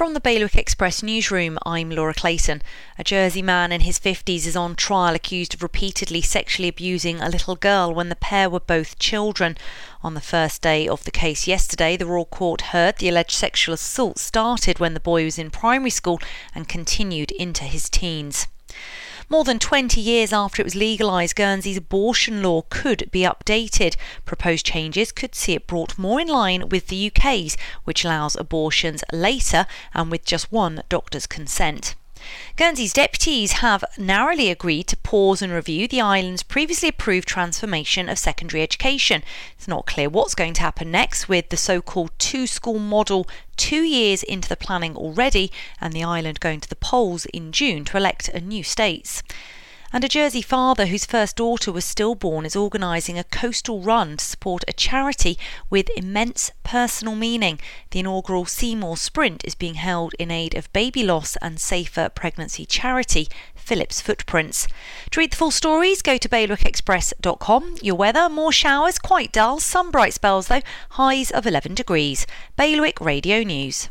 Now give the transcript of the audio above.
From the Bailiwick Express newsroom, I'm Laura Clayton. A Jersey man in his 50s is on trial accused of repeatedly sexually abusing a little girl when the pair were both children. On the first day of the case yesterday, the Royal Court heard the alleged sexual assault started when the boy was in primary school and continued into his teens. More than 20 years after it was legalised, Guernsey's abortion law could be updated. Proposed changes could see it brought more in line with the UK's, which allows abortions later and with just one doctor's consent. Guernsey's deputies have narrowly agreed to pause and review the island's previously approved transformation of secondary education. It's not clear what's going to happen next with the so called two school model two years into the planning already and the island going to the polls in June to elect a new states. And a Jersey father whose first daughter was stillborn is organising a coastal run to support a charity with immense personal meaning. The inaugural Seymour Sprint is being held in aid of baby loss and safer pregnancy charity Phillips Footprints. To read the full stories, go to bailiwickexpress.com. Your weather, more showers, quite dull, some bright spells though, highs of 11 degrees. Bailiwick Radio News.